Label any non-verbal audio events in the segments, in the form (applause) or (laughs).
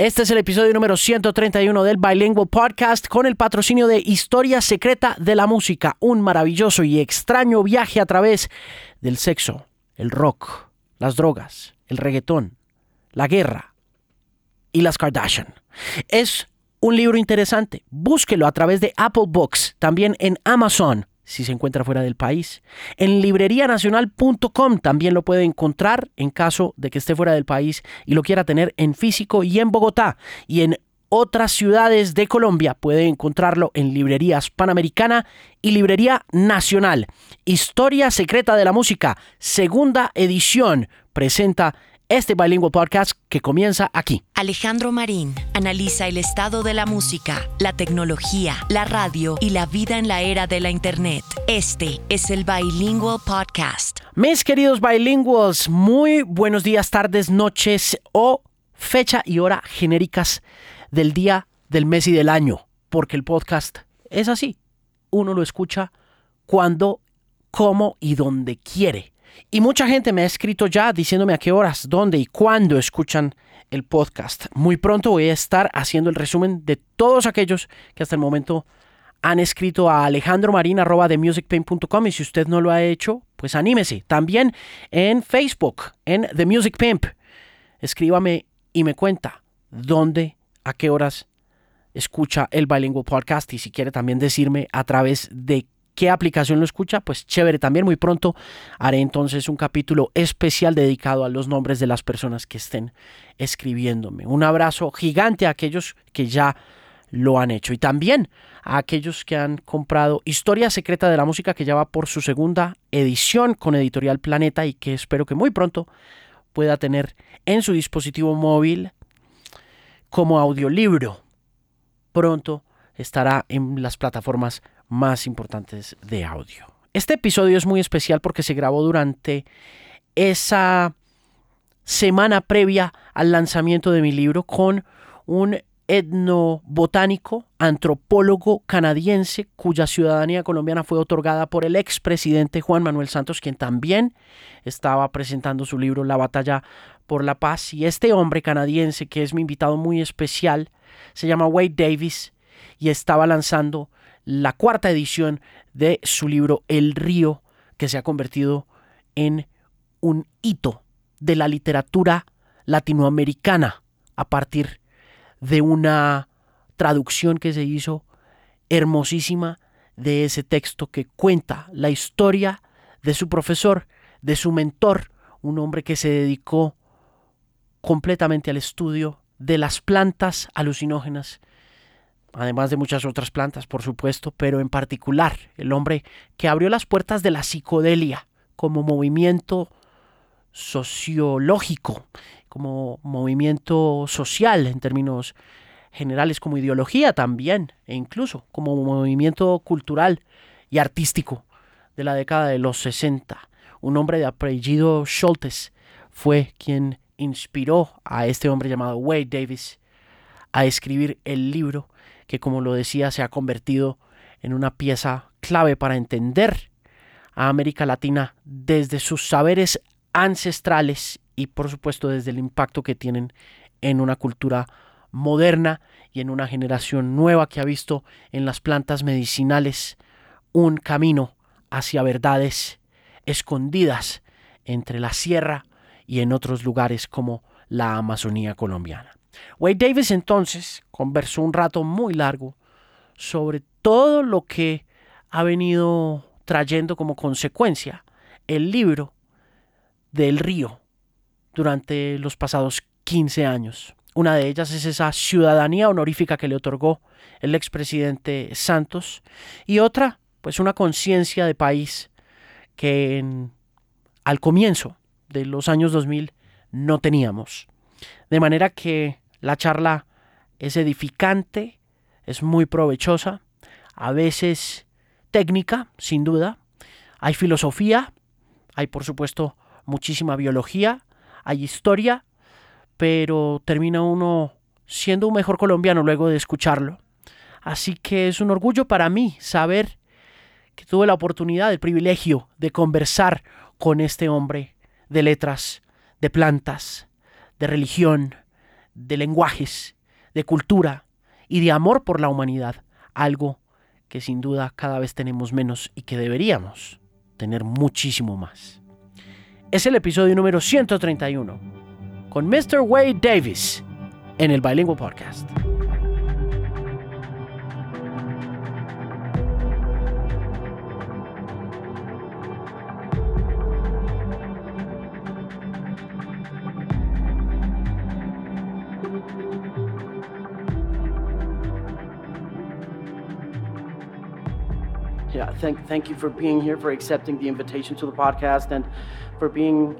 Este es el episodio número 131 del Bilingual Podcast con el patrocinio de Historia Secreta de la Música, un maravilloso y extraño viaje a través del sexo, el rock, las drogas, el reggaetón, la guerra y las Kardashian. Es un libro interesante. Búsquelo a través de Apple Books, también en Amazon si se encuentra fuera del país. En librerianacional.com también lo puede encontrar en caso de que esté fuera del país y lo quiera tener en físico y en Bogotá y en otras ciudades de Colombia puede encontrarlo en librerías Panamericana y Librería Nacional. Historia Secreta de la Música, segunda edición, presenta este Bilingual Podcast que comienza aquí. Alejandro Marín analiza el estado de la música, la tecnología, la radio y la vida en la era de la Internet. Este es el Bilingual Podcast. Mis queridos bilingües, muy buenos días, tardes, noches o fecha y hora genéricas del día, del mes y del año, porque el podcast es así. Uno lo escucha cuando, cómo y donde quiere. Y mucha gente me ha escrito ya diciéndome a qué horas, dónde y cuándo escuchan el podcast. Muy pronto voy a estar haciendo el resumen de todos aquellos que hasta el momento han escrito a alejandromarin.com y si usted no lo ha hecho, pues anímese. También en Facebook, en The Music Pimp. Escríbame y me cuenta dónde, a qué horas escucha el Bilingual Podcast y si quiere también decirme a través de qué aplicación lo escucha, pues chévere. También muy pronto haré entonces un capítulo especial dedicado a los nombres de las personas que estén escribiéndome. Un abrazo gigante a aquellos que ya lo han hecho y también a aquellos que han comprado Historia Secreta de la Música que ya va por su segunda edición con Editorial Planeta y que espero que muy pronto pueda tener en su dispositivo móvil como audiolibro. Pronto estará en las plataformas más importantes de audio. Este episodio es muy especial porque se grabó durante esa semana previa al lanzamiento de mi libro con un etnobotánico, antropólogo canadiense cuya ciudadanía colombiana fue otorgada por el expresidente Juan Manuel Santos, quien también estaba presentando su libro La batalla por la paz. Y este hombre canadiense, que es mi invitado muy especial, se llama Wade Davis y estaba lanzando la cuarta edición de su libro El río, que se ha convertido en un hito de la literatura latinoamericana a partir de una traducción que se hizo hermosísima de ese texto que cuenta la historia de su profesor, de su mentor, un hombre que se dedicó completamente al estudio de las plantas alucinógenas además de muchas otras plantas, por supuesto, pero en particular el hombre que abrió las puertas de la psicodelia como movimiento sociológico, como movimiento social en términos generales, como ideología también, e incluso como movimiento cultural y artístico de la década de los 60. Un hombre de apellido Schultes fue quien inspiró a este hombre llamado Wade Davis a escribir el libro que como lo decía se ha convertido en una pieza clave para entender a América Latina desde sus saberes ancestrales y por supuesto desde el impacto que tienen en una cultura moderna y en una generación nueva que ha visto en las plantas medicinales un camino hacia verdades escondidas entre la sierra y en otros lugares como la Amazonía colombiana. Wade Davis entonces conversó un rato muy largo sobre todo lo que ha venido trayendo como consecuencia el libro del río durante los pasados 15 años. Una de ellas es esa ciudadanía honorífica que le otorgó el expresidente Santos y otra, pues una conciencia de país que al comienzo de los años 2000 no teníamos. De manera que la charla es edificante, es muy provechosa, a veces técnica, sin duda. Hay filosofía, hay por supuesto muchísima biología, hay historia, pero termina uno siendo un mejor colombiano luego de escucharlo. Así que es un orgullo para mí saber que tuve la oportunidad, el privilegio de conversar con este hombre de letras, de plantas, de religión, de lenguajes, de cultura y de amor por la humanidad, algo que sin duda cada vez tenemos menos y que deberíamos tener muchísimo más. Es el episodio número 131 con Mr. Wade Davis en el Bilingual Podcast. Thank, thank you for being here, for accepting the invitation to the podcast, and for being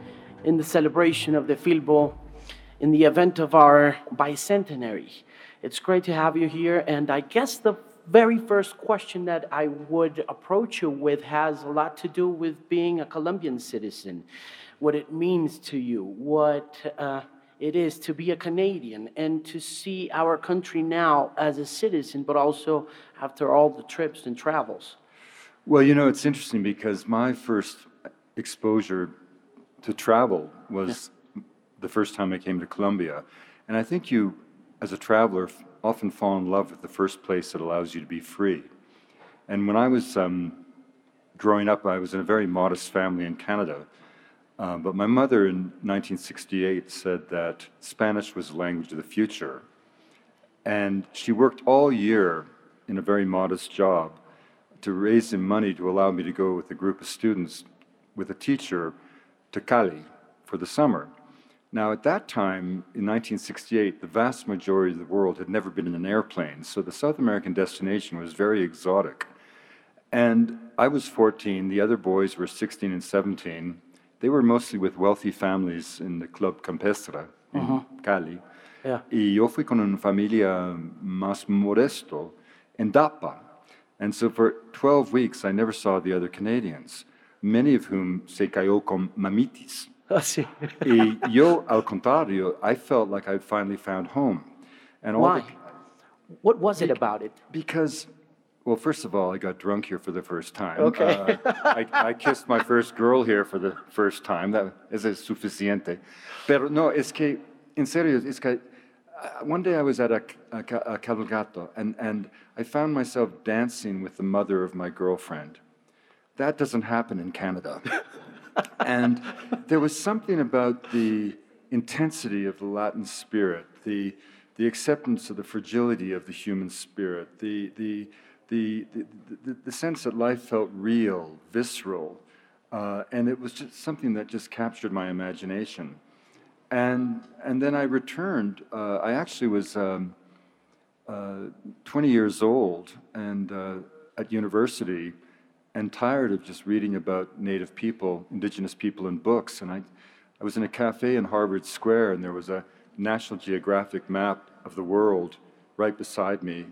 in the celebration of the Filbo in the event of our bicentenary. It's great to have you here, and I guess the very first question that I would approach you with has a lot to do with being a Colombian citizen, what it means to you, what uh, it is to be a Canadian, and to see our country now as a citizen, but also after all the trips and travels. Well, you know, it's interesting because my first exposure to travel was the first time I came to Colombia. And I think you, as a traveler, often fall in love with the first place that allows you to be free. And when I was um, growing up, I was in a very modest family in Canada. Uh, but my mother in 1968 said that Spanish was the language of the future. And she worked all year in a very modest job to raise him money to allow me to go with a group of students with a teacher to Cali for the summer. Now, at that time, in 1968, the vast majority of the world had never been in an airplane, so the South American destination was very exotic. And I was 14, the other boys were 16 and 17. They were mostly with wealthy families in the Club Campestre in uh-huh. Cali. Yeah. Y yo fui con una familia más modesto en Dapa, and so for 12 weeks, I never saw the other Canadians, many of whom se cayó con mamitis. Oh, (laughs) sí. y yo, al contrario, I felt like I'd finally found home. And Why? The, what was it about it? Because, well, first of all, I got drunk here for the first time. Okay. Uh, I, I, kissed my first girl here for the first time. That is suficiente. Pero no, es que, en serio, es que uh, one day I was at a, a, a cabalgato and, and I found myself dancing with the mother of my girlfriend. That doesn't happen in Canada. (laughs) and there was something about the intensity of the Latin spirit, the, the acceptance of the fragility of the human spirit, the, the, the, the, the, the sense that life felt real, visceral. Uh, and it was just something that just captured my imagination. And, and then I returned. Uh, I actually was um, uh, 20 years old and uh, at university and tired of just reading about Native people, indigenous people in books. And I, I was in a cafe in Harvard Square, and there was a National Geographic map of the world right beside me.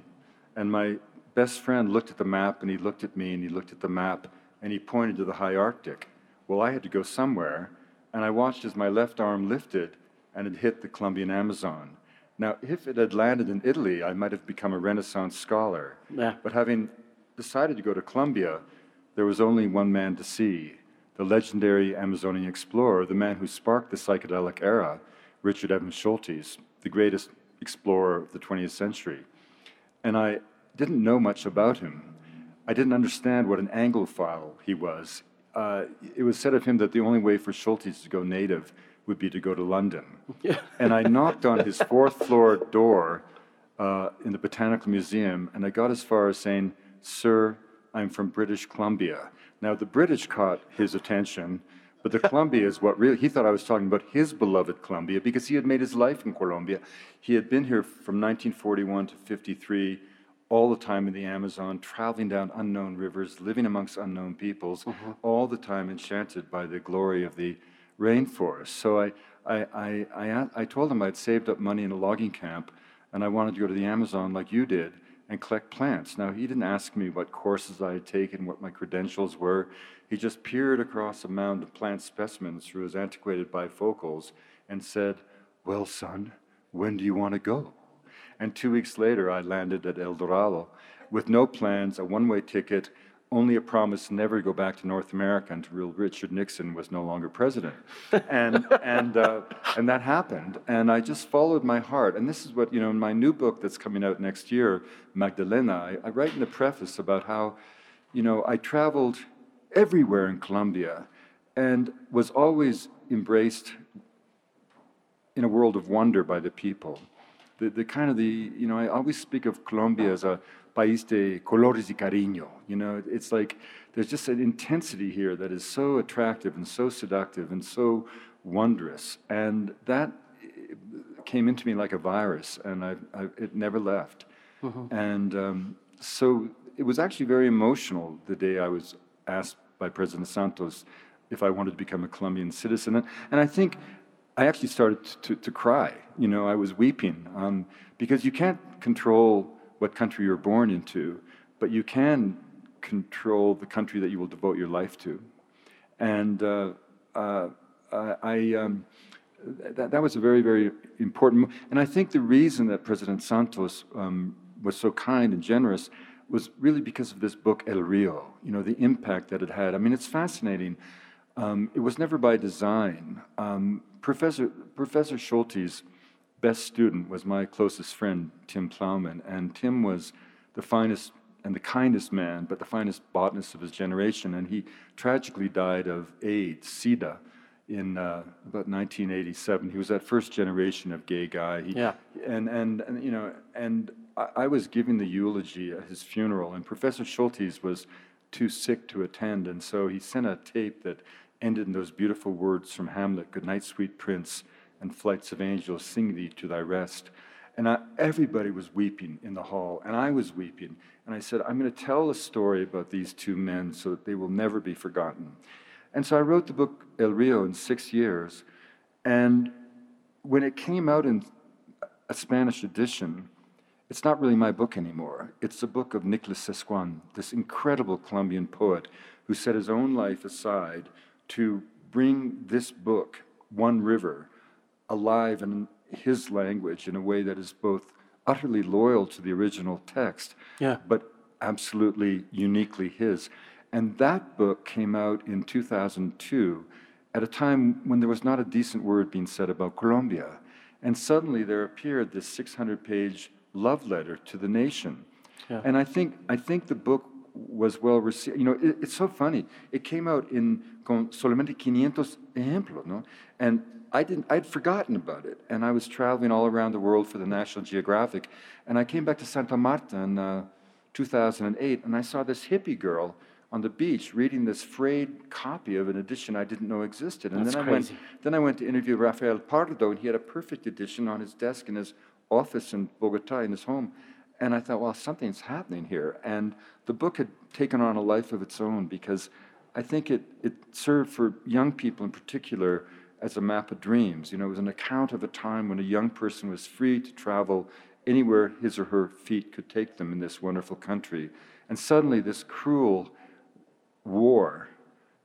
And my best friend looked at the map, and he looked at me, and he looked at the map, and he pointed to the high Arctic. Well, I had to go somewhere, and I watched as my left arm lifted and it hit the Colombian Amazon. Now, if it had landed in Italy, I might have become a Renaissance scholar. Yeah. But having decided to go to Colombia, there was only one man to see the legendary Amazonian explorer, the man who sparked the psychedelic era, Richard Evans Schultes, the greatest explorer of the 20th century. And I didn't know much about him. I didn't understand what an Anglophile he was uh, it was said of him that the only way for Schultes to go native would be to go to London. (laughs) and I knocked on his fourth floor door uh, in the Botanical Museum, and I got as far as saying, Sir, I'm from British Columbia. Now, the British caught his attention, but the Columbia is what really, he thought I was talking about his beloved Columbia because he had made his life in Colombia. He had been here from 1941 to 53 all the time in the Amazon, traveling down unknown rivers, living amongst unknown peoples, mm-hmm. all the time enchanted by the glory of the rainforest. So I, I, I, I, I told him I'd saved up money in a logging camp and I wanted to go to the Amazon like you did and collect plants. Now, he didn't ask me what courses I had taken, what my credentials were. He just peered across a mound of plant specimens through his antiquated bifocals and said, Well, son, when do you want to go? And two weeks later, I landed at El Dorado with no plans, a one way ticket, only a promise never to go back to North America until Richard Nixon was no longer president. and, and, uh, and that happened. And I just followed my heart. And this is what, you know, in my new book that's coming out next year, Magdalena, I, I write in the preface about how, you know, I traveled everywhere in Colombia and was always embraced in a world of wonder by the people. The, the kind of the, you know, I always speak of Colombia as a país de colores y cariño. You know, it's like there's just an intensity here that is so attractive and so seductive and so wondrous. And that came into me like a virus, and I, I it never left. Mm-hmm. And um, so it was actually very emotional the day I was asked by President Santos if I wanted to become a Colombian citizen. And, and I think I actually started to, to, cry. You know, I was weeping um, because you can't control what country you're born into, but you can control the country that you will devote your life to. And uh, uh, I, um, that, that was a very, very important. And I think the reason that President Santos um, was so kind and generous was really because of this book El Rio. You know, the impact that it had. I mean, it's fascinating. Um, it was never by design. Um, Professor Professor Schultes best student was my closest friend, Tim Plowman. And Tim was the finest and the kindest man, but the finest botanist of his generation. And he tragically died of AIDS, SIDA, in uh, about 1987. He was that first generation of gay guy. He, yeah. And, and, and, you know, and I, I was giving the eulogy at his funeral, and Professor Schultes was too sick to attend. And so he sent a tape that ended in those beautiful words from Hamlet Good night, sweet prince and flights of angels sing thee to thy rest. And I, everybody was weeping in the hall, and I was weeping. And I said, I'm going to tell a story about these two men so that they will never be forgotten. And so I wrote the book El Rio in six years. And when it came out in a Spanish edition, it's not really my book anymore. It's the book of Nicolas Suescún, this incredible Colombian poet who set his own life aside to bring this book, One River, alive in his language in a way that is both utterly loyal to the original text, yeah. but absolutely uniquely his. And that book came out in 2002 at a time when there was not a decent word being said about Colombia. And suddenly there appeared this 600 page love letter to the nation. Yeah. And I think, I think the book was well received. You know, it, it's so funny. It came out in con solamente 500 ejemplos, no? And I didn't, I'd forgotten about it. And I was traveling all around the world for the National Geographic. And I came back to Santa Marta in uh, 2008, and I saw this hippie girl on the beach reading this frayed copy of an edition I didn't know existed. And That's then I went then I went to interview Rafael Pardo, and he had a perfect edition on his desk in his office in Bogota in his home. And I thought, well, something's happening here. And the book had taken on a life of its own because I think it, it served for young people in particular as a map of dreams. You know, it was an account of a time when a young person was free to travel anywhere his or her feet could take them in this wonderful country. And suddenly, this cruel war,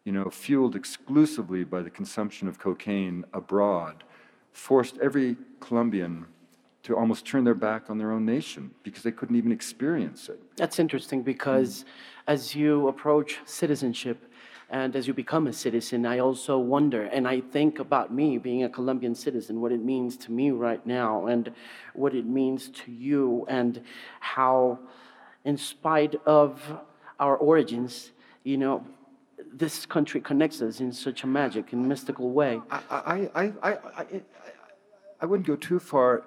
you know, fueled exclusively by the consumption of cocaine abroad, forced every Colombian to almost turn their back on their own nation because they couldn't even experience it. That's interesting because mm. as you approach citizenship, and as you become a citizen, I also wonder and I think about me being a Colombian citizen, what it means to me right now, and what it means to you, and how, in spite of our origins, you know, this country connects us in such a magic and mystical way. I, I, I, I, I, I wouldn't go too far,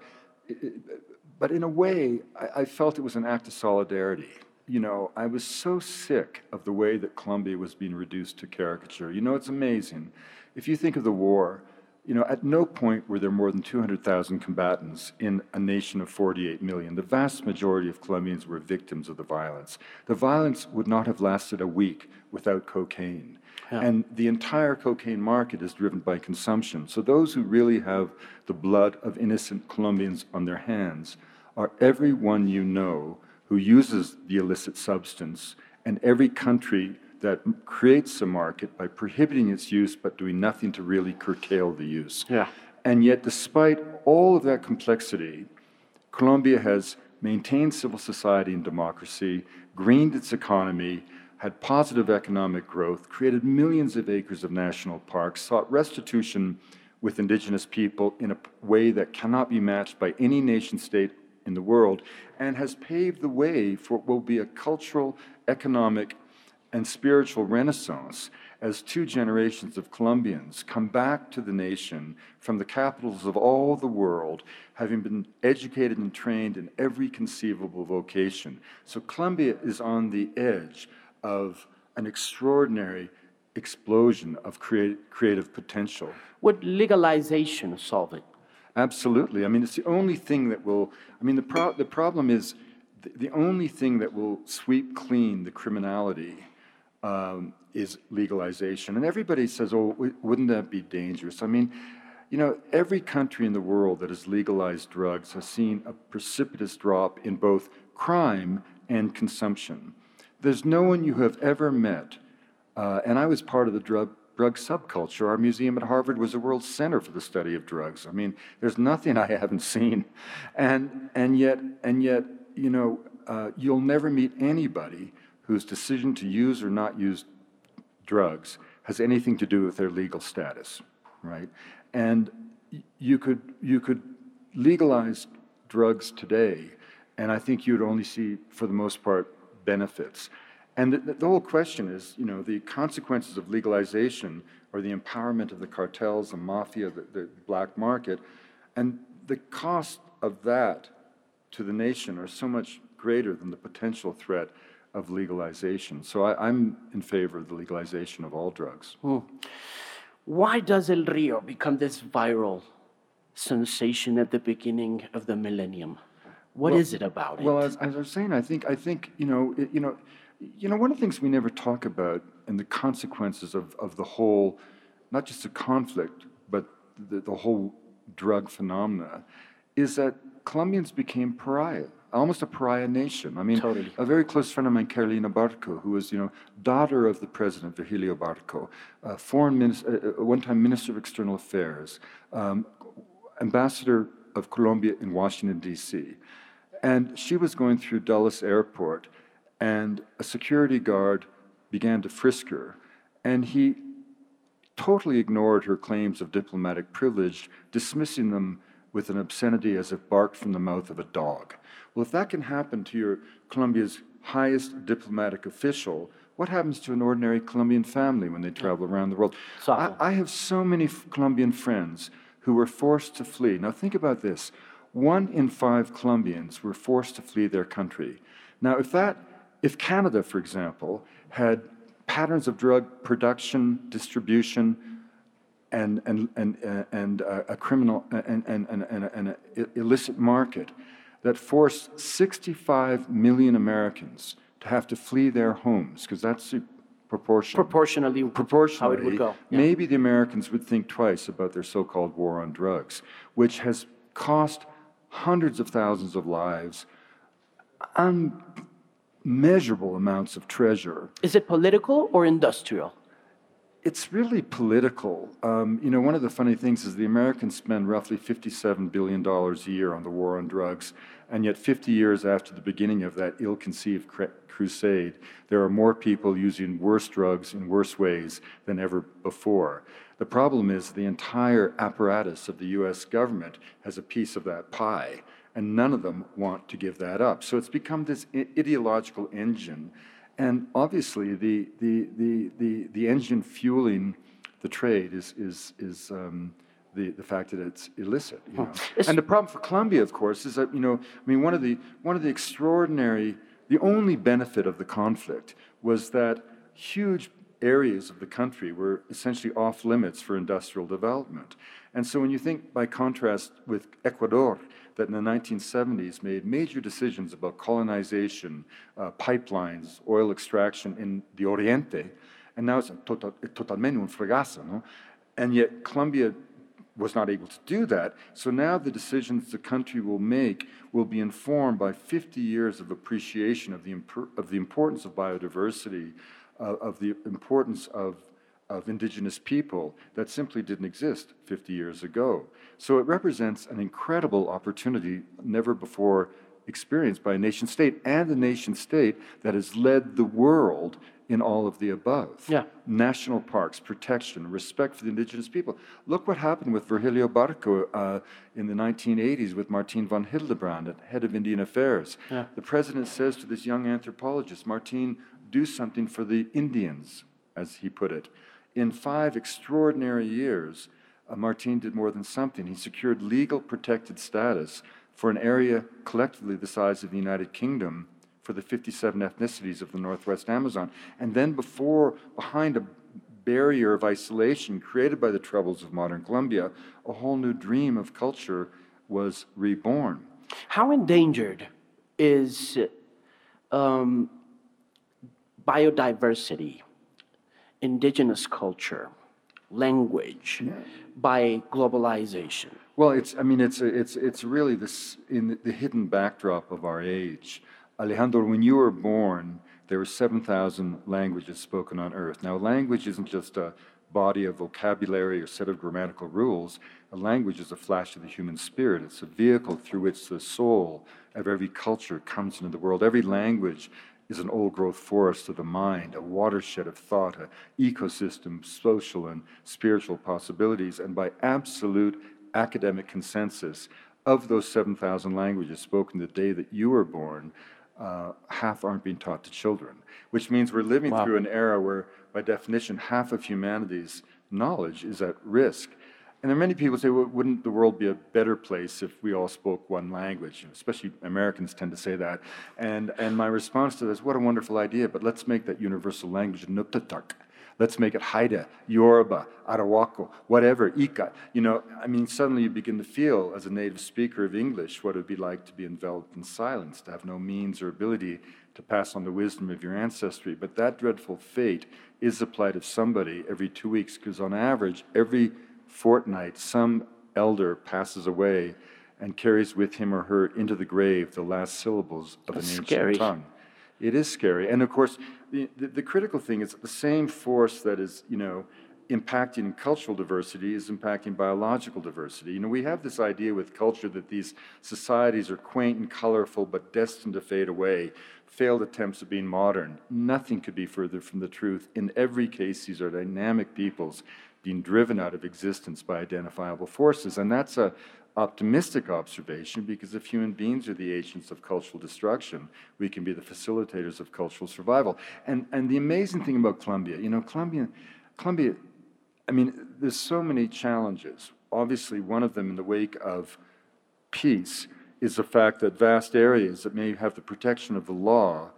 but in a way, I, I felt it was an act of solidarity you know, I was so sick of the way that Colombia was being reduced to caricature. You know, it's amazing. If you think of the war, you know, at no point were there more than 200,000 combatants in a nation of 48 million. The vast majority of Colombians were victims of the violence. The violence would not have lasted a week without cocaine. Yeah. And the entire cocaine market is driven by consumption. So those who really have the blood of innocent Colombians on their hands are everyone you know who uses the illicit substance, and every country that creates a market by prohibiting its use but doing nothing to really curtail the use. Yeah. And yet, despite all of that complexity, Colombia has maintained civil society and democracy, greened its economy, had positive economic growth, created millions of acres of national parks, sought restitution with indigenous people in a way that cannot be matched by any nation state in the world, and has paved the way for what will be a cultural, economic, and spiritual renaissance as two generations of Colombians come back to the nation from the capitals of all the world, having been educated and trained in every conceivable vocation. So Colombia is on the edge of an extraordinary explosion of create, creative potential. Would legalization solve it? Absolutely. I mean, it's the only thing that will, I mean, the, pro- the problem is the, the only thing that will sweep clean the criminality um, is legalization. And everybody says, oh, w- wouldn't that be dangerous? I mean, you know, every country in the world that has legalized drugs has seen a precipitous drop in both crime and consumption. There's no one you have ever met, uh, and I was part of the drug, drug subculture. Our museum at Harvard was a world center for the study of drugs. I mean, there's nothing (laughs) I haven't seen, and and yet and yet, you know, uh, you'll never meet anybody whose decision to use or not use drugs has anything to do with their legal status, right? And you could you could legalize drugs today, and I think you'd only see, for the most part, benefits. And the, the, whole question is, you know, the consequences of legalization or the empowerment of the cartels, the mafia, the, the black market, and the cost of that to the nation are so much greater than the potential threat of legalization. So I, am in favor of the legalization of all drugs. Hmm. Why does El Rio become this viral sensation at the beginning of the millennium? What well, is it about it? Well, as, as, I was saying, I think I think you know it, you know you know one of the things we never talk about and the consequences of, of the whole, not just the conflict, but the, the whole drug phenomena, is that Colombians became pariah almost a pariah nation. I mean, totally. a very close friend of mine, Carolina Barco, who was, you know, daughter of the president, Virgilio Barco, uh, foreign minister, uh, one-time minister of external affairs, um, ambassador of Colombia in Washington, D.C. And she was going through Dulles Airport, and a security guard began to frisk her, and he totally ignored her claims of diplomatic privilege, dismissing them with an obscenity as if barked from the mouth of a dog. Well, if that can happen to your Colombia's highest diplomatic official, what happens to an ordinary Colombian family when they travel around the world? I, I, have so many Colombian friends who were forced to flee. Now, think about this one in five Colombians were forced to flee their country. Now, if that, if Canada, for example, had patterns of drug production, distribution, and, and, and, uh, and uh, a criminal and, and, and, and, and an illicit market that forced 65 million Americans to have to flee their homes, because that's the proportion. Proportionally, proportionally, how it would go. Yeah. Maybe the Americans would think twice about their so-called war on drugs, which has cost hundreds of thousands of lives, unmeasurable amounts of treasure. Is it political or industrial? It's really political. Um, you know, one of the funny things is the Americans spend roughly $57 billion a year on the war on drugs, and yet 50 years after the beginning of that ill conceived crusade, there are more people using worse drugs in worse ways than ever before. The problem is the entire apparatus of the US government has a piece of that pie, and none of them want to give that up. So it's become this ideological engine and obviously, the, the, the, the, the engine fueling the trade is, is, is um, the, the fact that it's illicit. You know? And the problem for Colombia, of course, is that, you know, I mean, one of the, one of the extraordinary, the only benefit of the conflict was that huge areas of the country were essentially off limits for industrial development. And so when you think, by contrast, with Ecuador, that in the 1970s made major decisions about colonization, uh, pipelines, oil extraction in the Oriente, and now it's total, totalmente un fracaso, no? And yet Colombia was not able to do that. So now the decisions the country will make will be informed by 50 years of appreciation of the, of the importance of biodiversity, uh, of the importance of of indigenous people that simply didn't exist 50 years ago. So it represents an incredible opportunity never before experienced by a nation state and a nation state that has led the world in all of the above. Yeah. National parks, protection, respect for the indigenous people. Look what happened with Virgilio Barco uh, in the 1980s with Martin von Hildebrand, head of Indian Affairs. Yeah. The president says to this young anthropologist, Martin, do something for the Indians, as he put it. In five extraordinary years, uh, Martin did more than something. He secured legal protected status for an area collectively the size of the United Kingdom for the 57 ethnicities of the Northwest Amazon. And then before, behind a barrier of isolation created by the troubles of modern Colombia, a whole new dream of culture was reborn. How endangered is um, biodiversity, indigenous culture, language by globalization? Well, it's, I mean, it's, it's, it's really this, in the, the hidden backdrop of our age. Alejandro, when you were born, there were 7,000 languages spoken on earth. Now, language isn't just a body of vocabulary or set of grammatical rules. A language is a flash of the human spirit. It's a vehicle through which the soul of every culture comes into the world. Every language is an old growth forest of the mind, a watershed of thought, an ecosystem, of social and spiritual possibilities. And by absolute academic consensus, of those 7,000 languages spoken the day that you were born, uh, half aren't being taught to children, which means we're living Wow. through an era where, by definition, half of humanity's knowledge is at risk. And there are many people who say, well, wouldn't the world be a better place if we all spoke one language? You know, Especially Americans tend to say that. And, and my response to this, what a wonderful idea, but let's make that universal language Nuptatak. Let's make it Haida, Yoruba, Arhuaco, whatever, Ika. You know, I mean, suddenly you begin to feel, as a native speaker of English, what it would be like to be enveloped in silence, to have no means or ability to pass on the wisdom of your ancestry. But that dreadful fate is the plight of somebody every two weeks, because on average, every fortnight, some elder passes away and carries with him or her into the grave the last syllables of That's an ancient scary. tongue. It is scary. And of course, the, the, the critical thing is the same force that is, you know, impacting cultural diversity is impacting biological diversity. You know, we have this idea with culture that these societies are quaint and colorful but destined to fade away, failed attempts at being modern. Nothing could be further from the truth. In every case, these are dynamic peoples being driven out of existence by identifiable forces. And that's a optimistic observation because if human beings are the agents of cultural destruction, we can be the facilitators of cultural survival. And, and the amazing thing about Colombia, you know, Colombia, Colombia, I mean, there's so many challenges. Obviously, one of them in the wake of peace is the fact that vast areas that may have the protection of the law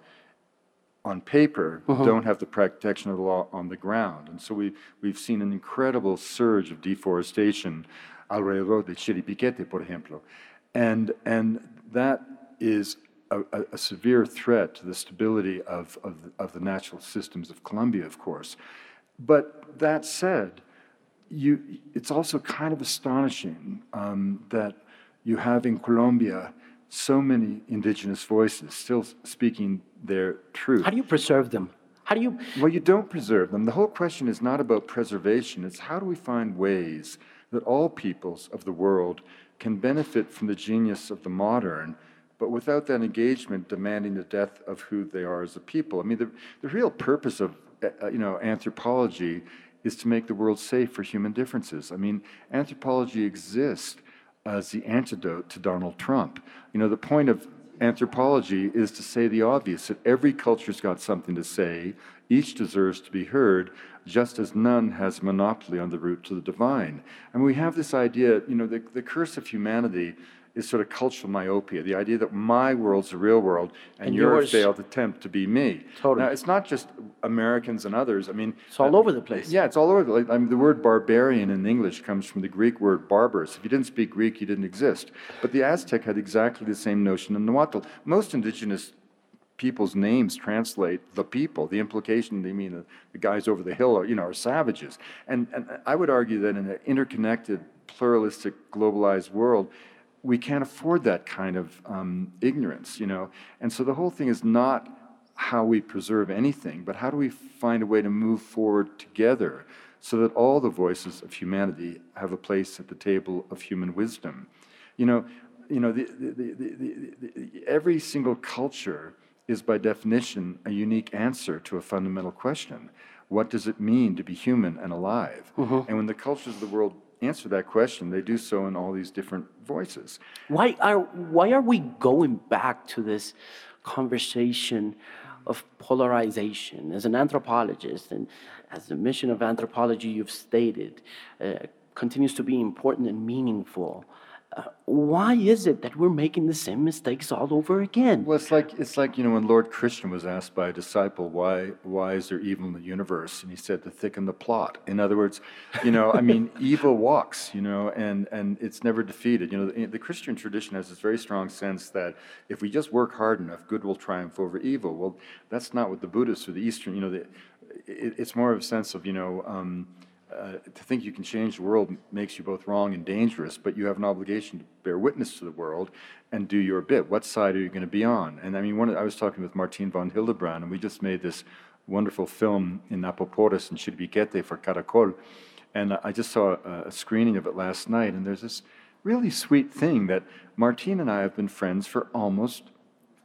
on paper don't have the protection of the law on the ground. And so we, we've seen an incredible surge of deforestation alrededor de Chiribiquete, por ejemplo. And, and that is a, a, a severe threat to the stability of, of, the- of the natural systems of Colombia, of course. But that said, you, it's also kind of astonishing um, that you have in Colombia so many indigenous voices still speaking their truth. How do you preserve them? How do you? Well, you don't preserve them. The whole question is not about preservation, it's how do we find ways that all peoples of the world can benefit from the genius of the modern, but without that engagement demanding the death of who they are as a people. I mean, the, the real purpose of uh, you know, anthropology is to make the world safe for human differences. I mean, anthropology exists as the antidote to Donald Trump. You know, the point of anthropology is to say the obvious that every culture's got something to say, each deserves to be heard, just as none has monopoly on the route to the divine. And we have this idea, you know, the, the curse of humanity is sort of cultural myopia, the idea that my world's the real world and, And your yours- failed attempt to be me. Totally. Now, it's not just Americans and others. I mean, It's all uh, over the place. Yeah, it's all over. the like, I mean, the word barbarian in English comes from the Greek word barbarous. If you didn't speak Greek, you didn't exist. But the Aztec had exactly the same notion in Nahuatl. Most indigenous people's names translate the people. The implication, they mean the, the guys over the hill are, you know, are savages. And, and I would argue that in an interconnected, pluralistic, globalized world, we can't afford that kind of um, ignorance, you know. And so the whole thing is not how we preserve anything, but how do we find a way to move forward together so that all the voices of humanity have a place at the table of human wisdom. You know, you know, the, the, the, every single culture is by definition a unique answer to a fundamental question. What does it mean to be human and alive? And when the cultures of the world answer that question, they do so in all these different voices. Why are why are we going back to this conversation of polarization? As an anthropologist and as the mission of anthropology you've stated uh, continues to be important and meaningful. Why is it that we're making the same mistakes all over again? Well, it's like it's like you know when Lord Krishna was asked by a disciple why why is there evil in the universe, and he said to thicken the plot. In other words, you know, I mean, (laughs) evil walks, you know, and and it's never defeated. You know, the, the Christian tradition has this very strong sense that if we just work hard enough, good will triumph over evil. Well, that's not what the Buddhists or the Eastern, you know, the, it, it's more of a sense of you know. Um, uh, to think you can change the world makes you both wrong and dangerous, but you have an obligation to bear witness to the world and do your bit. What side are you going to be on? And I mean, one, I was talking with Martin von Hildebrand, and we just made this wonderful film in Apaporis and Chiribiquete for Caracol. And I just saw a, a screening of it last night, and there's this really sweet thing that Martin and I have been friends for almost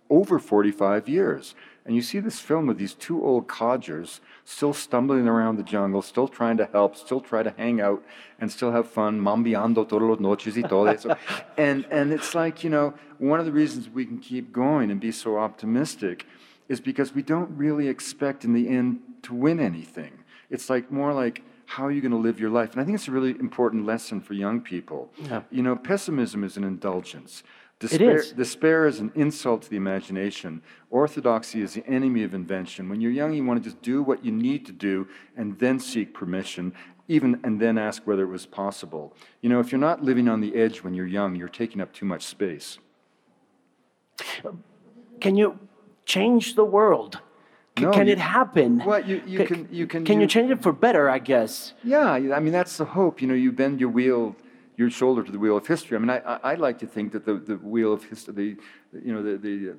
over 45 years. And you see this film of these two old codgers still stumbling around the jungle, still trying to help, still try to hang out and still have fun, mambeando todos los noches y todo eso. (laughs) and, and it's like, you know, one of the reasons we can keep going and be so optimistic is because we don't really expect in the end to win anything. It's like more like, how are you going to live your life? And I think it's a really important lesson for young people. Yeah. You know, pessimism is an indulgence. Despair, it is. despair is an insult to the imagination. Orthodoxy is the enemy of invention. When you're young, you want to just do what you need to do and then seek permission, even and then ask whether it was possible. You know, if you're not living on the edge when you're young, you're taking up too much space. Can you change the world? Can, No, can you- it happen? Well, you- you Ca- can- you can- Can you you- change it for better? I guess. Yeah, I mean, that's the hope. You know, you bend your wheel, your shoulder to the wheel of history. I mean, I, I, like to think that the, the wheel of history, the, you know, the, the,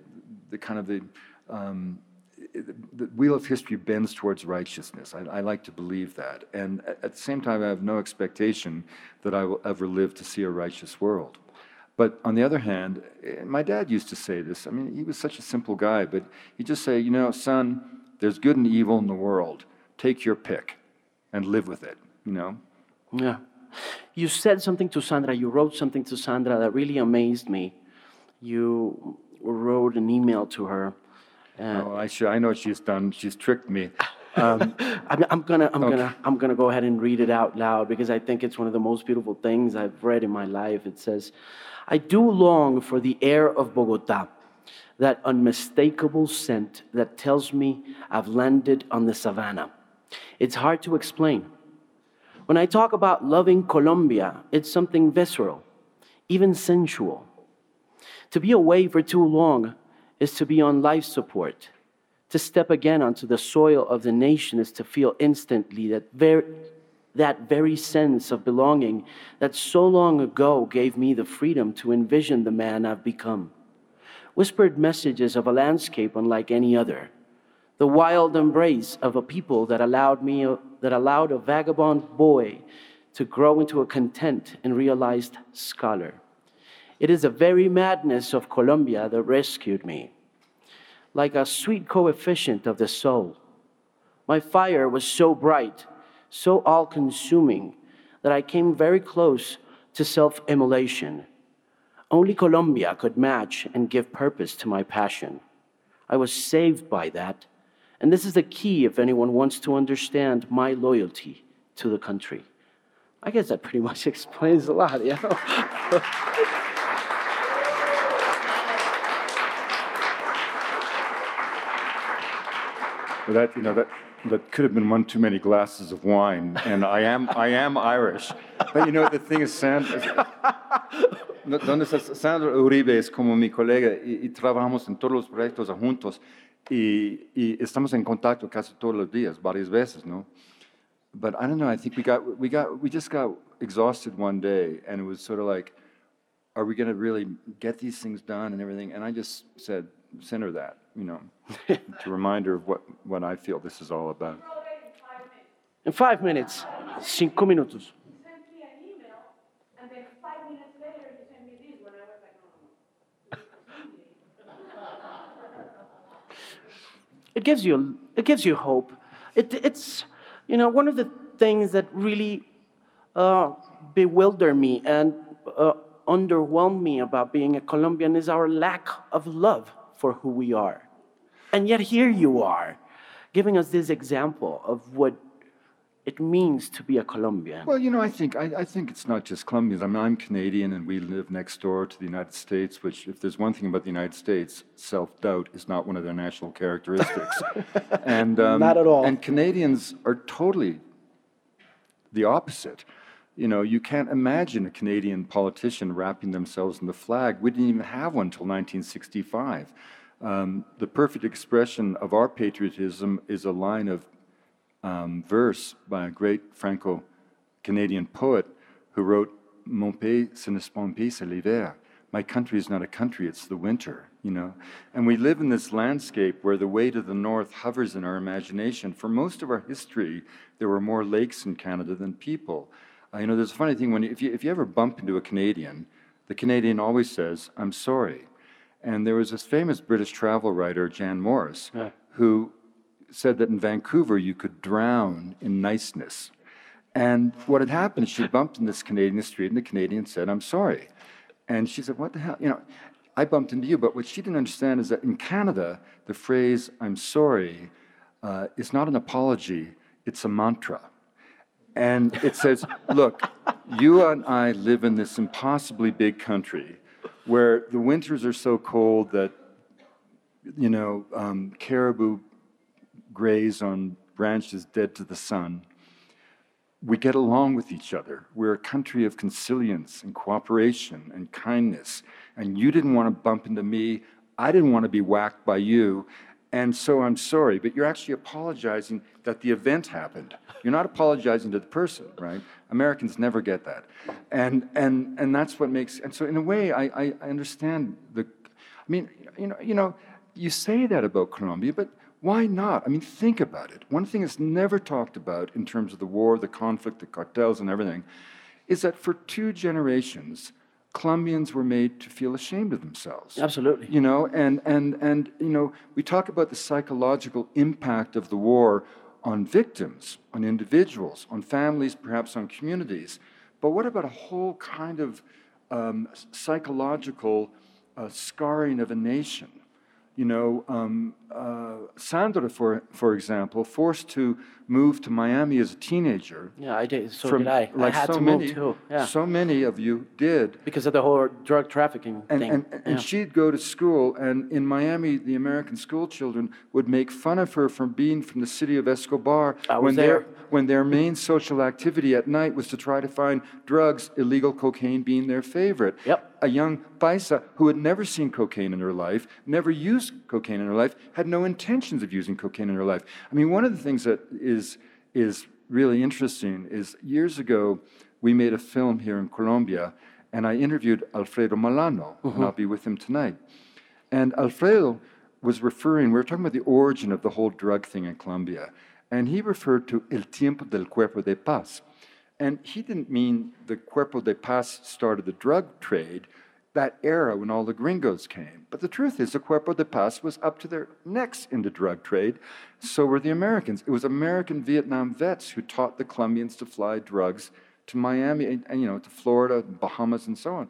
the kind of the, um, the, wheel of history bends towards righteousness. I, I like to believe that. And at, at the same time, I have no expectation that I will ever live to see a righteous world. But on the other hand, eh, my dad used to say this. I mean, he was such a simple guy, but he'd just say, you know, son, there's good and evil in the world. Take your pick and live with it, you know? Yeah. You said something to Sandra, you wrote something to Sandra that really amazed me. You wrote an email to her. Uh, Oh, I, I know what she's done. She's tricked me. (laughs) I'm, I'm gonna, I'm Okay. gonna, I'm gonna go ahead and read it out loud because I think it's one of the most beautiful things I've read in my life. It says, "I do long for the air of Bogota, that unmistakable scent that tells me I've landed on the savannah. It's hard to explain. When I talk about loving Colombia, it's something visceral, even sensual. To be away for too long is to be on life support." To step again onto the soil of the nation is to feel instantly that very, that very sense of belonging that so long ago gave me the freedom to envision the man I've become. Whispered messages of a landscape unlike any other. The wild embrace of a people that allowed me that allowed a vagabond boy to grow into a content and realized scholar. It is the very madness of Colombia that rescued me like a sweet coefficient of the soul. My fire was so bright, so all consuming, that I came very close to self immolation. Only Colombia could match and give purpose to my passion. I was saved by that, and this is the key if anyone wants to understand my loyalty to the country. I guess that pretty much (laughs) explains a lot, you know? (laughs) That, you know, that, that could have been one too many glasses of wine. And I am, I am Irish. But you know, the thing is, Sandra, (laughs) Sandra Uribe es como mi colega y, y trabajamos en todos los proyectos juntos y, y estamos en contacto casi todos los días, varias veces, ¿no? But I don't know. I think we got, we got, we just got exhausted one day, and it was sort of like, are we going to really get these things done and everything? And I just said, send her that, you know, (laughs) to remind her of what, what I feel this is all about. In five minutes, cinco minutos. sent me an email, and then five minutes later you sent me this when I was like, it gives you it gives you hope. It, it's you know one of the things that really uh, bewilder me and uh, underwhelm me about being a Colombian is our lack of love for who we are, and yet here you are, giving us this example of what it means to be a Colombian. Well, you know, I think I, I, think it's not just Colombians. I mean, I'm Canadian, and we live next door to the United States. Which, if there's one thing about the United States, self-doubt is not one of their national characteristics. (laughs) and um, not at all. And Canadians are totally the opposite. You know, you can't imagine a Canadian politician wrapping themselves in the flag. We didn't even have one until 1965. Um, the perfect expression of our patriotism is a line of um, verse by a great Franco Canadian poet who wrote, Mon pays, ce n'est pas un pays, c'est l'hiver. My country is not a country, it's the winter, you know. And we live in this landscape where the way to the north hovers in our imagination. For most of our history, there were more lakes in Canada than people. Uh, you know, there's a funny thing when if you, if you ever bump into a Canadian, the Canadian always says, I'm sorry. And there was this famous British travel writer, Jan Morris, yeah. who said that in Vancouver you could drown in niceness. And what had happened she bumped in this Canadian street, and the Canadian said, I'm sorry. And she said, What the hell? You know, I bumped into you. But what she didn't understand is that in Canada, the phrase, I'm sorry, uh, is not an apology, it's a mantra. And it says, (laughs) Look, you and I live in this impossibly big country where the winters are so cold that, you know, um, caribou graze on branches dead to the sun. We get along with each other. We're a country of consilience and cooperation and kindness. And you didn't want to bump into me. I didn't want to be whacked by you. And so I'm sorry, but you're actually apologizing that the event happened. You're not apologizing to the person, right? Americans never get that. And, and, and that's what makes, and so in a way, I, I, I understand the, I mean, you know, you know, you say that about Colombia, but why not? I mean, think about it. One thing that's never talked about in terms of the war, the conflict, the cartels, and everything is that for two generations, Colombians were made to feel ashamed of themselves. Absolutely. You know, and, and, and you know, we talk about the psychological impact of the war on victims, on individuals, on families, perhaps on communities. But what about a whole kind of um, psychological uh, scarring of a nation? You know, um, uh, Sandra, for, for example, forced to move to Miami as a teenager. Yeah, I did. So from, did I. Like I had so to many, move too. Yeah. So many of you did. Because of the whole drug trafficking and, thing. And, and, yeah. and she'd go to school, and in Miami, the American school children would make fun of her for being from the city of Escobar when, there. Their, when their main social activity at night was to try to find drugs, illegal cocaine being their favorite. Yep. A young paisa who had never seen cocaine in her life, never used cocaine in her life, had no intentions of using cocaine in her life. I mean, one of the things that is, is really interesting is years ago, we made a film here in Colombia, and I interviewed Alfredo Molano, mm-hmm. and I'll be with him tonight. And Alfredo was referring, we were talking about the origin of the whole drug thing in Colombia, and he referred to El Tiempo del Cuerpo de Paz. And he didn't mean the Cuerpo de Paz started the drug trade, that era when all the gringos came. But the truth is, the Cuerpo de Paz was up to their necks in the drug trade. So were the Americans. It was American Vietnam vets who taught the Colombians to fly drugs to Miami and, and you know to Florida, Bahamas, and so on.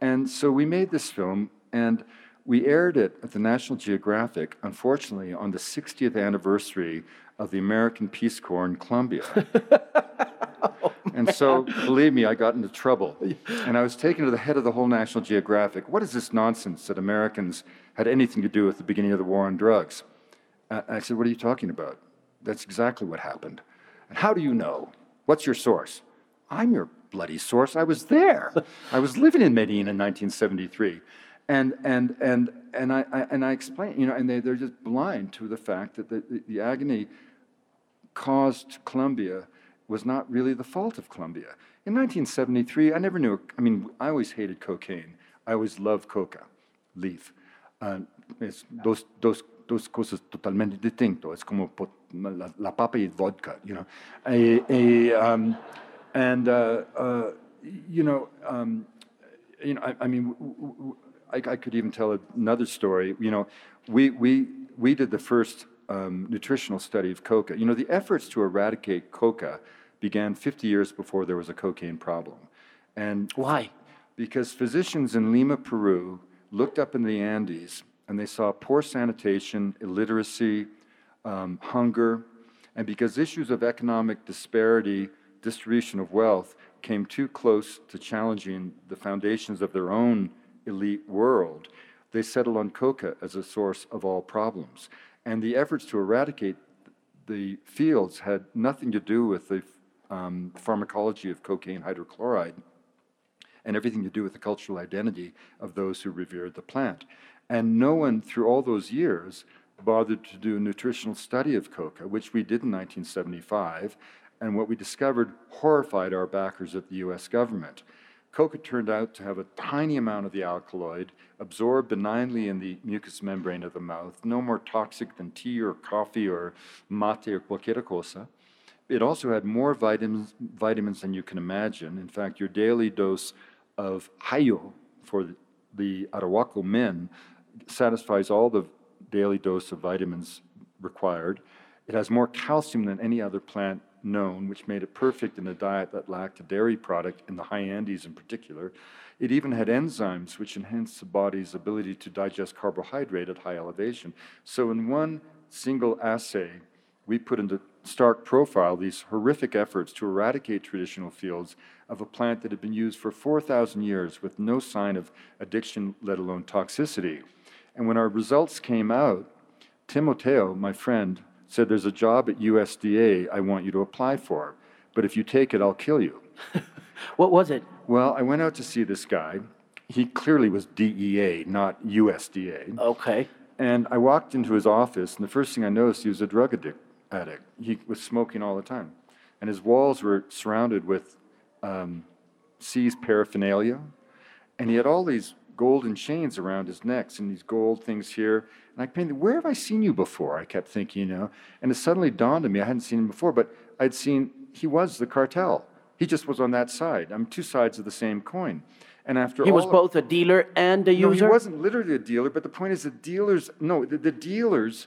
And so we made this film, and we aired it at the National Geographic, unfortunately, on the 60th anniversary of the American Peace Corps in Colombia. (laughs) And so, believe me, I got into trouble. And I was taken to the head of the whole National Geographic. What is this nonsense that Americans had anything to do with the beginning of the war on drugs? Uh, I said, What are you talking about? That's exactly what happened. And how do you know? What's your source? I'm your bloody source. I was there. I was living in Medellin in 1973. And, and, and, and, I, I and I explain, you know, and they, they're just blind to the fact that the, the, the agony caused Colombia was not really the fault of Colombia. In 1973, I never knew, I mean, I always hated cocaine. I always loved coca, leaf. Uh, es dos, dos, dos cosas totalmente distintas. Es como la, la papa y vodka, you know. A, a, um, and, uh, uh, you know, um, you know, I, I mean, I, I, could even tell another story. You know, we, we, we did the first um, nutritional study of coca. You know, the efforts to eradicate coca began 50 years before there was a cocaine problem. And Why? because physicians in Lima, Peru, looked up in the Andes and they saw poor sanitation, illiteracy, um, hunger, and because issues of economic disparity, distribution of wealth came too close to challenging the foundations of their own elite world, they settled on coca as a source of all problems. And the efforts to eradicate the fields had nothing to do with the um, pharmacology of cocaine hydrochloride and everything to do with the cultural identity of those who revered the plant. And no one, through all those years, bothered to do a nutritional study of coca, which we did in 1975, and what we discovered horrified our backers at the US government. Coca turned out to have a tiny amount of the alkaloid, absorbed benignly in the mucous membrane of the mouth, no more toxic than tea or coffee or mate or cualquier cosa. It also had more vitamins, vitamins than you can imagine. In fact, your daily dose of hayo for the, Arhuaco men satisfies all the daily dose of vitamins required. It has more calcium than any other plant known, which made it perfect in a diet that lacked a dairy product, in the high Andes in particular. It even had enzymes which enhanced the body's ability to digest carbohydrate at high elevation. So, in one single assay, we put into stark profile these horrific efforts to eradicate traditional fields of a plant that had been used for 4,000 years with no sign of addiction, let alone toxicity. And when our results came out, Timoteo, my friend, said, There's a job at USDA I want you to apply for, but if you take it, I'll kill you. (laughs) What was it? Well, I went out to see this guy. He clearly was DEA, not USDA. Okay. And I walked into his office, and the first thing I noticed, he was a drug addict. addict. He was smoking all the time. And his walls were surrounded with um, seized paraphernalia. And he had all these golden chains around his necks and these gold things here. And I painted, where have I seen you before? I kept thinking, you know. And it suddenly dawned on me, I hadn't seen him before, but I'd seen, he was the cartel. He just was on that side. I'm two sides of the same coin. And after all, He was of- both a dealer and a no, user? he wasn't literally a dealer, but the point is the dealers, no, the, the dealers,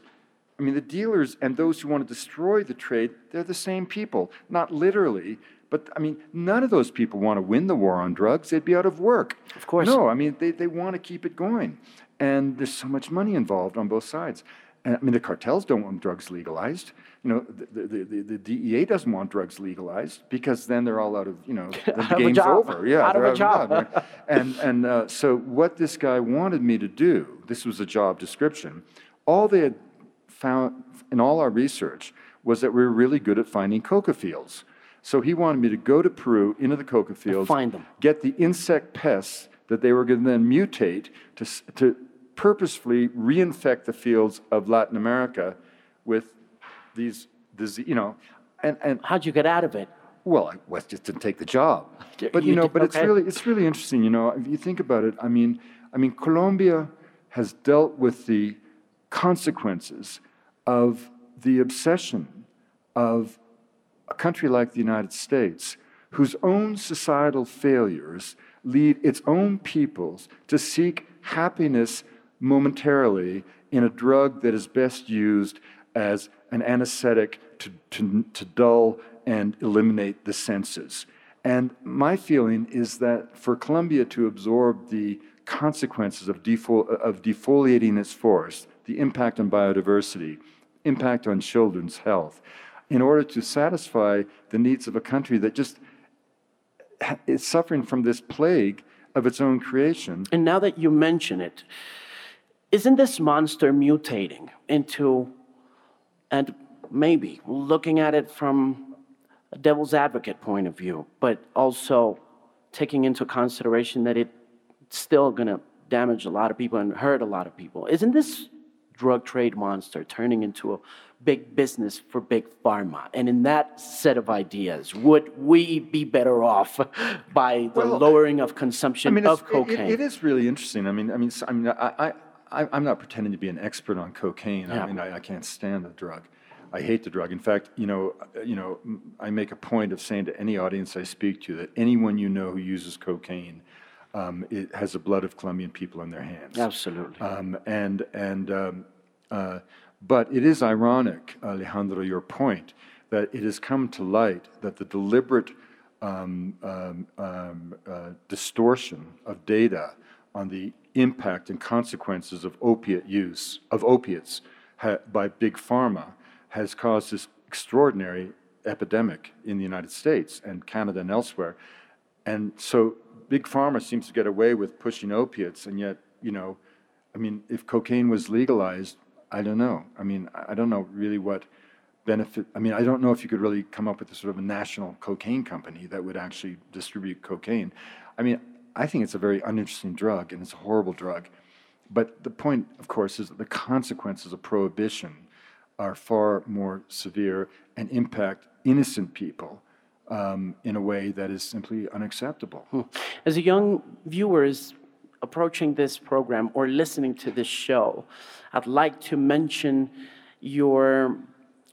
I mean, the dealers and those who want to destroy the trade, they're the same people. Not literally, but I mean, none of those people want to win the war on drugs. They'd be out of work. Of course. No, I mean, they, they want to keep it going. And there's so much money involved on both sides. And I mean, the cartels don't want drugs legalized. You know, the, the, the, the DEA doesn't want drugs legalized because then they're all out of, you know, (laughs) the game's over. Yeah, Out of a job. right? and and uh, so what this guy wanted me to do, this was a job description. All they had found in all our research was that we were really good at finding coca fields. So he wanted me to go to Peru into the coca fields, find them. get the insect pests that they were going to then mutate to to purposefully reinfect the fields of Latin America with these disease, you know, and and How'd you get out of it? well, I was just didn't take the job. But you know, did- but it's really it's really interesting. You know, if you think about it, I mean, I mean, Colombia has dealt with the consequences of the obsession of a country like the United States, whose own societal failures lead its own peoples to seek happiness momentarily in a drug that is best used as an anesthetic to, to, to dull and eliminate the senses. And my feeling is that for Colombia to absorb the consequences of, defol- of defoliating its forest, the impact on biodiversity, impact on children's health, in order to satisfy the needs of a country that just is suffering from this plague of its own creation. And now that you mention it, isn't this monster mutating into, and maybe looking at it from a devil's advocate point of view, but also taking into consideration that it's still going to damage a lot of people and hurt a lot of people? Isn't this drug trade monster turning into a big business for big pharma? And in that set of ideas, would we be better off (laughs) by the Well, lowering of consumption it's- of cocaine? it- it is really interesting. I mean, I mean, I mean, I, I, I, I'm not pretending to be an expert on cocaine. Yeah. I mean, I, I can't stand the drug. I hate the drug. In fact, you know, uh, you know, I make a point of saying to any audience I speak to that anyone you know who uses cocaine, um, it has the blood of Colombian people in their hands. Absolutely. Um, and and um, uh, But it is ironic, Alejandro, your point, that it has come to light that the deliberate um, um, um, uh, distortion of data on the impact and consequences of opiate use, of opiates ha- by big pharma, has caused this extraordinary epidemic in the United States and Canada and elsewhere. And so big pharma seems to get away with pushing opiates, and yet, you know, I mean, if cocaine was legalized, I don't know. I mean, I don't know really what benefit. I mean, I don't know if you could really come up with a sort of a national cocaine company that would actually distribute cocaine. I mean, I think it's a very uninteresting drug and it's a horrible drug. But the point, of course, is that the consequences of prohibition are far more severe and impact innocent people um, in a way that is simply unacceptable. Hmm. As a young viewer is approaching this program or listening to this show, I'd like to mention your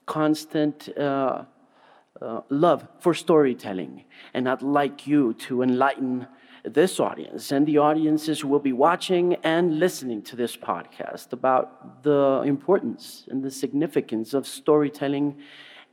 constant uh, uh, love for storytelling. And I'd like you to enlighten this audience and the audiences who will be watching and listening to this podcast about the importance and the significance of storytelling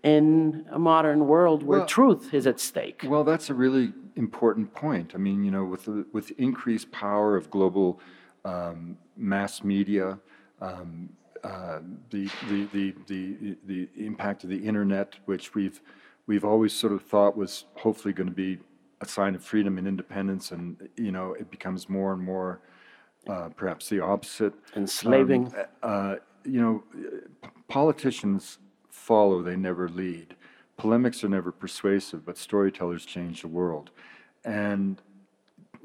in a modern world where well, truth is at stake. Well, that's a really important point. I mean, you know, with the, with increased power of global um, mass media, um, uh, the, the, the, the, the impact of the internet, which we've, we've always sort of thought was hopefully going to be a sign of freedom and independence, and you know it becomes more and more uh, perhaps the opposite. Enslaving. Um, uh, you know, politicians follow; they never lead. Polemics are never persuasive, but storytellers change the world. And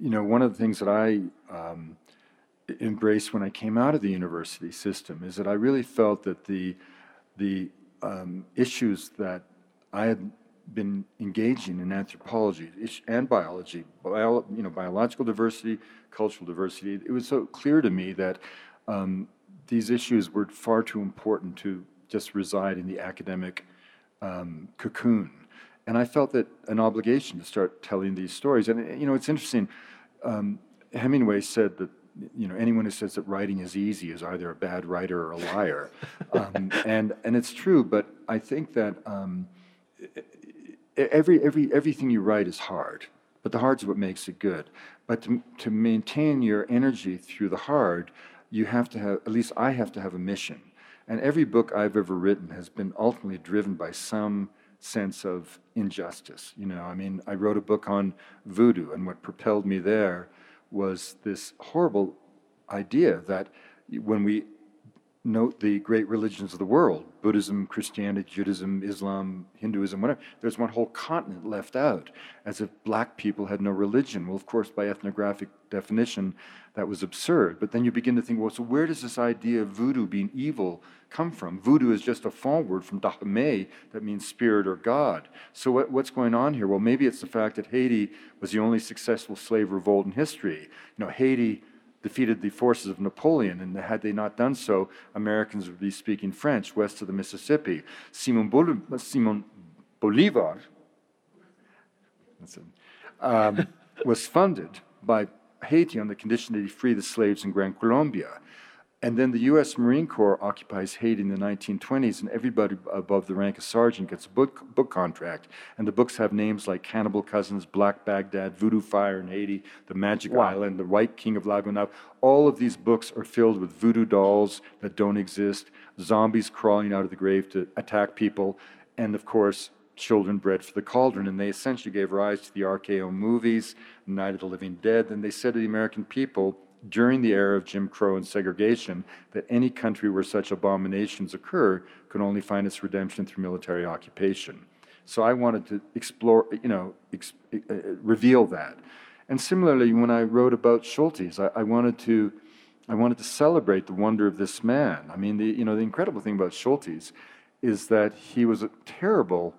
you know, one of the things that I um, embraced when I came out of the university system is that I really felt that the the um, issues that I had been engaging in anthropology and biology, bio, you know, biological diversity, cultural diversity, it was so clear to me that um, these issues were far too important to just reside in the academic um, cocoon. And I felt that an obligation to start telling these stories. And you know, it's interesting. Um, Hemingway said that you know anyone who says that writing is easy is either a bad writer or a liar, (laughs) um, and and it's true. But I think that um, every, every, everything you write is hard, but the hard is what makes it good. But to, to maintain your energy through the hard, you have to have, at least I have to have a mission. And every book I've ever written has been ultimately driven by some sense of injustice. You know, I mean, I wrote a book on voodoo, and what propelled me there was this horrible idea that when we note the great religions of the world Buddhism, Christianity, Judaism, Islam, Hinduism, whatever. There's one whole continent left out, as if black people had no religion. Well, of course, by ethnographic definition, that was absurd. But then you begin to think, well, so where does this idea of voodoo being evil come from? Voodoo is just a Fon word from Dahomey that means spirit or God. So what, what's going on here? Well, maybe it's the fact that Haiti was the only successful slave revolt in history. You know, Haiti defeated the forces of Napoleon, and had they not done so, Americans would be speaking French west of the Mississippi. Simon, Bol- Simon Bolivar um, (laughs) was funded by Haiti on the condition that he free the slaves in Gran Colombia. And then the U.S. Marine Corps occupies Haiti in the 1920s, and everybody above the rank of sergeant gets a book, book contract. And the books have names like Cannibal Cousins, Black Baghdad, Voodoo Fire in Haiti, The Magic wow. Island, The White King of La Gonave. All of these books are filled with voodoo dolls that don't exist, zombies crawling out of the grave to attack people, and of course, children bred for the cauldron. And they essentially gave rise to the RKO movies, Night of the Living Dead. And they said to the American people, during the era of Jim Crow and segregation that any country where such abominations occur could only find its redemption through military occupation. So I wanted to explore, you know, ex- uh, reveal that. And similarly, when I wrote about Schultes, I, I, wanted to, I wanted to celebrate the wonder of this man. I mean, the, you know, the incredible thing about Schultes is that he was a terrible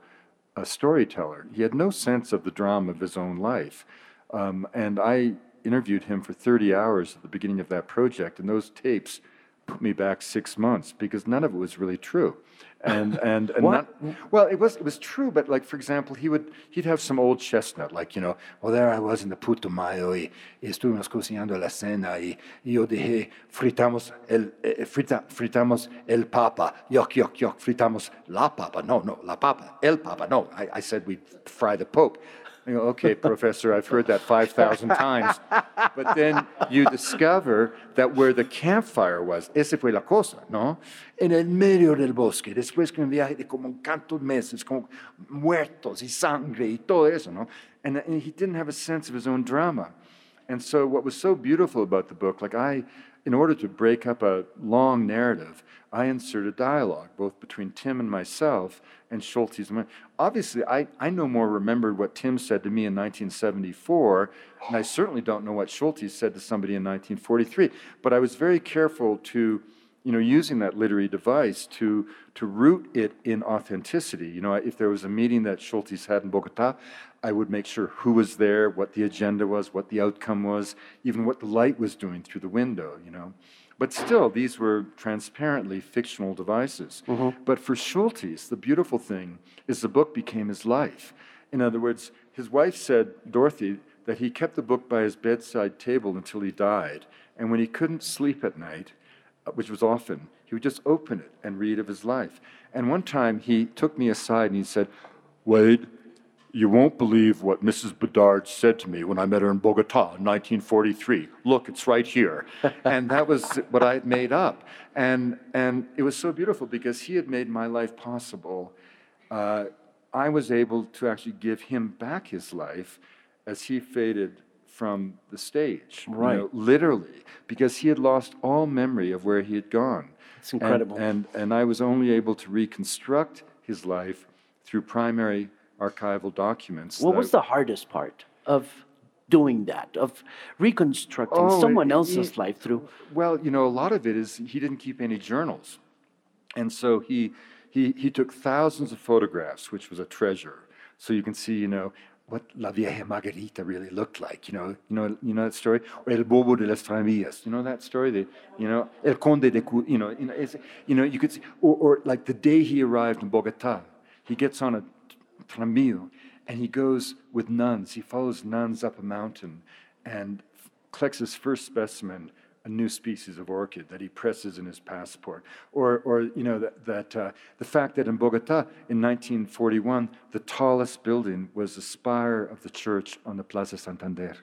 uh, storyteller. He had no sense of the drama of his own life. Um, and I interviewed him for 30 hours at the beginning of that project, and those tapes put me back six months because none of it was really true. And (laughs) and, and not, well, it was it was true, but like for example, he would he'd have some old chestnut, like you know, well there I was in the Putumayo y, y estuvimos cocinando la cena y, y yo dije fritamos el eh, frita, fritamos el papa, yuck yuck yuck, fritamos la papa, no no la papa, el papa, no. I, I said we'd fry the pope. I go, okay, professor, I've heard that 5,000 times. But then you discover that where the campfire was, ese fue la cosa, ¿no? En el medio del bosque, después que un viaje de como tantos meses, como muertos y sangre y todo eso, ¿no? And, and he didn't have a sense of his own drama. And so what was so beautiful about the book, like I, in order to break up a long narrative, I inserted dialogue, both between Tim and myself and Schultes. Obviously, I, I no more remembered what Tim said to me in 1974, and I certainly don't know what Schultes said to somebody in 1943. But I was very careful to, you know, using that literary device to, to root it in authenticity. You know, if there was a meeting that Schultes had in Bogota, I would make sure who was there, what the agenda was, what the outcome was, even what the light was doing through the window, you know. But still, these were transparently fictional devices. Mm-hmm. But for Schultes, the beautiful thing is the book became his life. In other words, his wife said, Dorothy, that he kept the book by his bedside table until he died. And when he couldn't sleep at night, which was often, he would just open it and read of his life. And one time he took me aside and he said, Wade, you won't believe what Mrs. Bedard said to me when I met her in Bogota in 1943. Look, it's right here. (laughs) and that was what I had made up. And, and it was so beautiful because he had made my life possible. Uh, I was able to actually give him back his life as he faded from the stage. Right. You know, literally, because he had lost all memory of where he had gone. It's incredible. And, and, and I was only able to reconstruct his life through primary archival documents. What was the hardest part of doing that, of reconstructing Oh, someone it- else's it- life through? Well, you know, a lot of it is he didn't keep any journals. And so he, he, he took thousands of photographs, which was a treasure. So you can see, you know, what La Vieja Margarita really looked like. You know, you know, you know that story, or El Bobo de las Tramillas. You know that story. The, you know, El Conde de, you know, you know, you know, you could see, or, or like the day he arrived in Bogota, he gets on a tramillo and he goes with nuns. He follows nuns up a mountain and collects his first specimen, a new species of orchid that he presses in his passport. Or, or you know, that, that uh, the fact that in Bogota in 1941, the tallest building was the spire of the church on the Plaza Santander.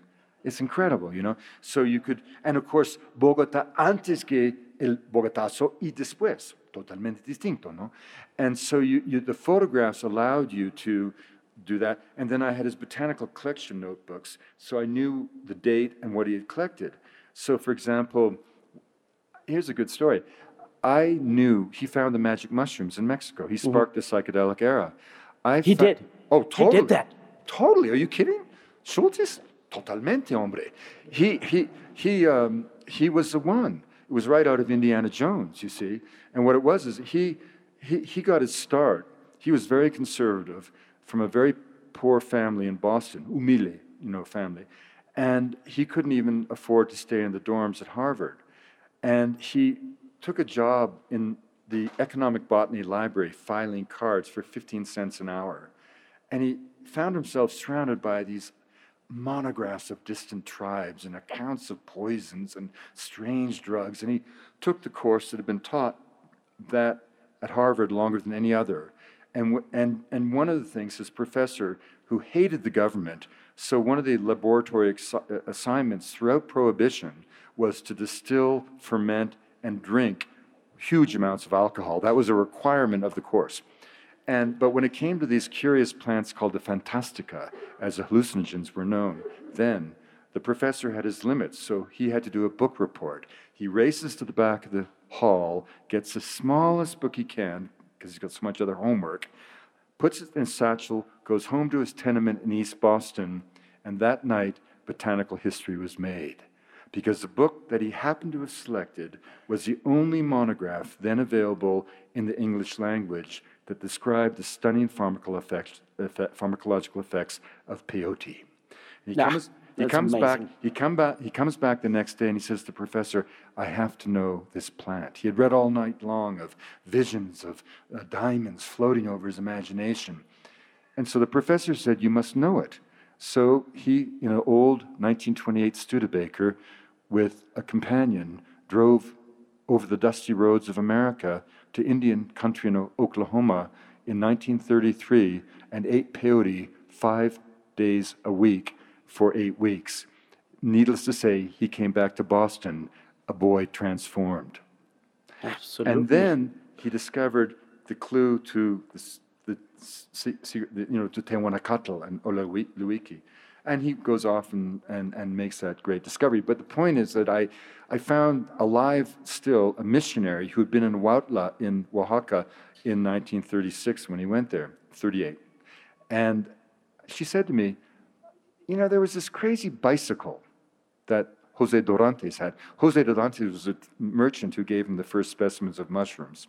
It's incredible, you know. So you could, and of course, Bogota antes que el Bogotazo y después, totalmente distinto, no? And so you, you, the photographs allowed you to do that. And then I had his botanical collection notebooks, so I knew the date and what he had collected. So, for example, here's a good story. I knew he found the magic mushrooms in Mexico. He sparked the psychedelic era. I Mm-hmm. He fo- did. Oh, totally. He did that. Totally. Are you kidding? Schultes? Totalmente, hombre. He, he, he, um, he was the one. It was right out of Indiana Jones, you see. And what it was is he, he, he got his start. He was very conservative from a very poor family in Boston, humile, you know, family. And he couldn't even afford to stay in the dorms at Harvard. And he took a job in the economic botany library filing cards for 15 cents an hour. And he found himself surrounded by these monographs of distant tribes and accounts of poisons and strange drugs. And he took the course that had been taught that at Harvard longer than any other. And, and, and one of the things, his professor, who hated the government, so one of the laboratory uh, assignments throughout Prohibition was to distill, ferment, and drink huge amounts of alcohol. That was a requirement of the course. And, but when it came to these curious plants called the Phantastica, as the hallucinogens were known then, the professor had his limits, so he had to do a book report. He races to the back of the hall, gets the smallest book he can, because he's got so much other homework, puts it in a satchel, goes home to his tenement in East Boston, and that night, botanical history was made. Because the book that he happened to have selected was the only monograph then available in the English language that described the stunning pharmacological effects, effect, pharmacological effects of peyote. And he Nah. comes, He That's comes back. He come back. He comes back the next day, and he says to the professor, "I have to know this plant." He had read all night long of visions of uh, diamonds floating over his imagination, and so the professor said, "You must know it." So he, in an old 1928 Studebaker, with a companion, drove over the dusty roads of America to Indian country in Oklahoma in 1933 and ate peyote five days a week for eight weeks. Needless to say, he came back to Boston, a boy transformed. Absolutely. And then he discovered the clue to the, the, the, you know, to Teonanacatl and Ololiuqui. And he goes off and, and, and makes that great discovery. But the point is that I, I found alive still a missionary who had been in Huautla in Oaxaca in 1936 when he went there, 38. And she said to me, you know, there was this crazy bicycle that Jose Dorantes had. Jose Dorantes was a merchant who gave him the first specimens of mushrooms.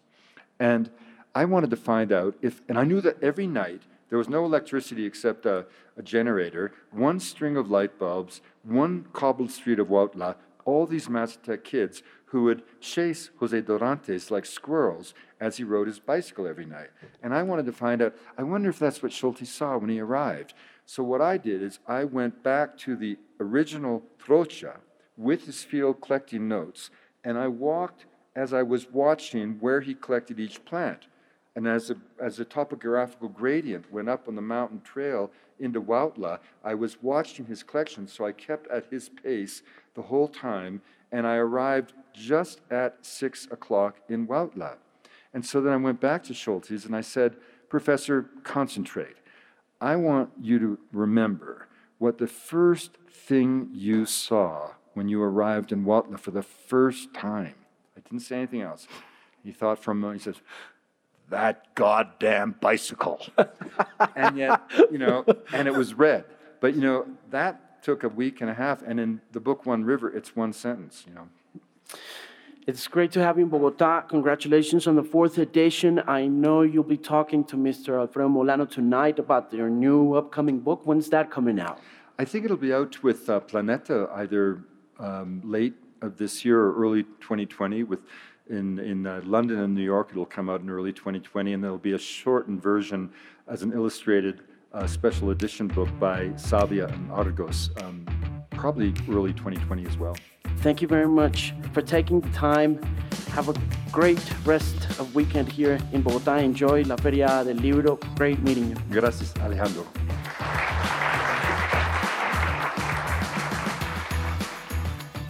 And I wanted to find out if, and I knew that every night there was no electricity except a, a generator, one string of light bulbs, one cobbled street of Huautla, all these Mazatec kids who would chase Jose Dorantes like squirrels as he rode his bicycle every night. And I wanted to find out, I wonder if that's what Schulte saw when he arrived. So what I did is I went back to the original Trocha with his field collecting notes, and I walked as I was watching where he collected each plant. And as a, as a topographical gradient went up on the mountain trail into Huautla, I was watching his collection, so I kept at his pace the whole time, and I arrived just at six o'clock in Huautla. And so then I went back to Schultes and I said, Professor, concentrate. I want you to remember what the first thing you saw when you arrived in Huautla for the first time. I didn't say anything else. He thought for a moment, he says, that goddamn bicycle. (laughs) and yet, you know, and it was red. But, you know, that took a week and a half. And in the book One River, it's one sentence, you know. It's great to have you in Bogota. Congratulations on the fourth edition. I know you'll be talking to Mr. Alfredo Molano tonight about your new upcoming book. When's that coming out? I think it'll be out with uh, Planeta either um, late of this year or early 2020. With in in uh, London and New York, it'll come out in early 2020, and there'll be a shortened version as an illustrated uh, special edition book by Savia and Argos, um, probably early 2020 as well. Thank you very much for taking the time. Have a great rest of weekend here in Bogota. Enjoy La Feria del Libro. Great meeting you. Gracias, Alejandro.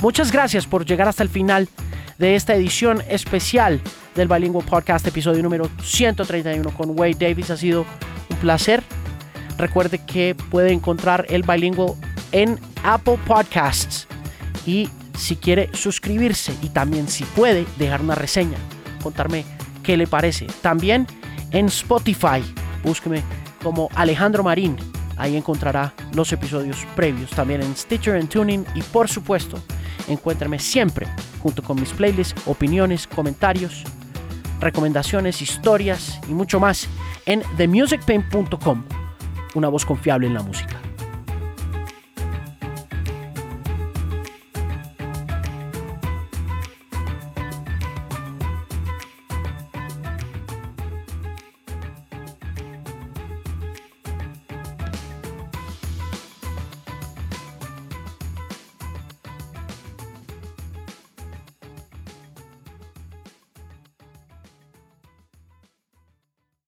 Muchas gracias por llegar hasta el final de esta edición especial del Bilingual Podcast, episodio número 131 con Wade Davis. Ha sido un placer. Recuerde que puede encontrar el Bilingual en Apple Podcasts y si quiere suscribirse y también si puede dejar una reseña, contarme qué le parece. También en Spotify, búsqueme como Alejandro Marín. Ahí encontrará los episodios previos, también en Stitcher, en Tuning y por supuesto, encuéntrame siempre junto con mis playlists, opiniones, comentarios, recomendaciones, historias y mucho más en themusicpain.com, una voz confiable en la música.